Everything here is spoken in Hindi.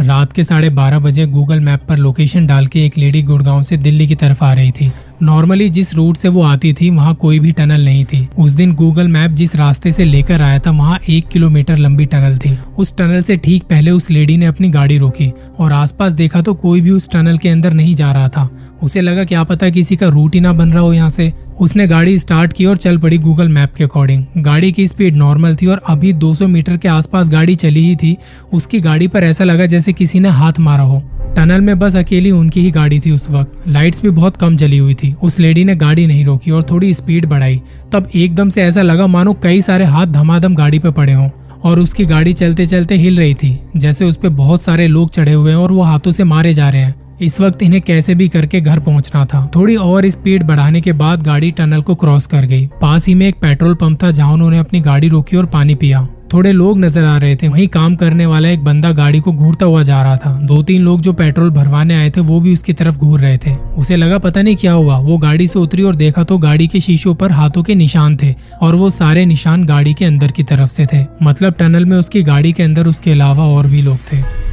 रात के साढ़े बारह बजे गूगल मैप पर लोकेशन डाल के एक लेडी गुड़गांव से दिल्ली की तरफ़ आ रही थी। नॉर्मली जिस रूट से वो आती थी, वहाँ कोई भी टनल नहीं थी। उस दिन गूगल मैप जिस रास्ते से लेकर आया था, वहाँ एक किलोमीटर लंबी टनल थी। उस टनल से ठीक पहले उस लेडी ने अपनी गाड़ी रोकी और आसपास देखा तो कोई भी उस टनल के अंदर नहीं जा रहा था। उसे लगा, क्या पता किसी का रूट ही ना बन रहा हो यहाँ से? उसने गाड़ी स्टार्ट की और चल पड़ी गूगल मैप के अकॉर्डिंग। गाड़ी की स्पीड नॉर्मल थी और अभी 200 मीटर के आसपास गाड़ी चली ही थी। उसकी गाड़ी पर ऐसा लगा जैसे किसी ने हाथ मारा हो। टनल में बस अकेली उनकी ही गाड़ी थी उस वक्त। लाइट्स भी बहुत कम जली हुई थी। उस लेडी ने गाड़ी नहीं रोकी और थोड़ी स्पीड बढ़ाई। तब एकदम से ऐसा लगा मानो कई सारे हाथ धमाधम गाड़ी पे पड़े हों। और उसकी गाड़ी चलते चलते हिल रही थी। जैसे उस पर बहुत सारे लोग चढ़े हुए हैं और वो हाथों से मारे जा रहे हैं। इस वक्त इन्हें कैसे भी करके घर पहुँचना था। थोड़ी और स्पीड बढ़ाने के बाद गाड़ी टनल को क्रॉस कर गई। पास ही में एक पेट्रोल पंप था जहाँ उन्होंने अपनी गाड़ी रोकी और पानी पिया। थोड़े लोग नज़र आ रहे थे। वहीं काम करने वाला एक बंदा गाड़ी को घूरता हुआ जा रहा था। दो तीन लोग जो पेट्रोल भरवाने आए थे, वो भी उसकी तरफ़ घूर रहे थे। उसे लगा पता नहीं क्या हुआ। वो गाड़ी से उतरी और देखा तो गाड़ी के शीशों पर हाथों के निशान थे और वो सारे निशान गाड़ी के अंदर की तरफ़ से थे। मतलब टनल में उसकी गाड़ी के अंदर उसके अलावा और भी लोग थे।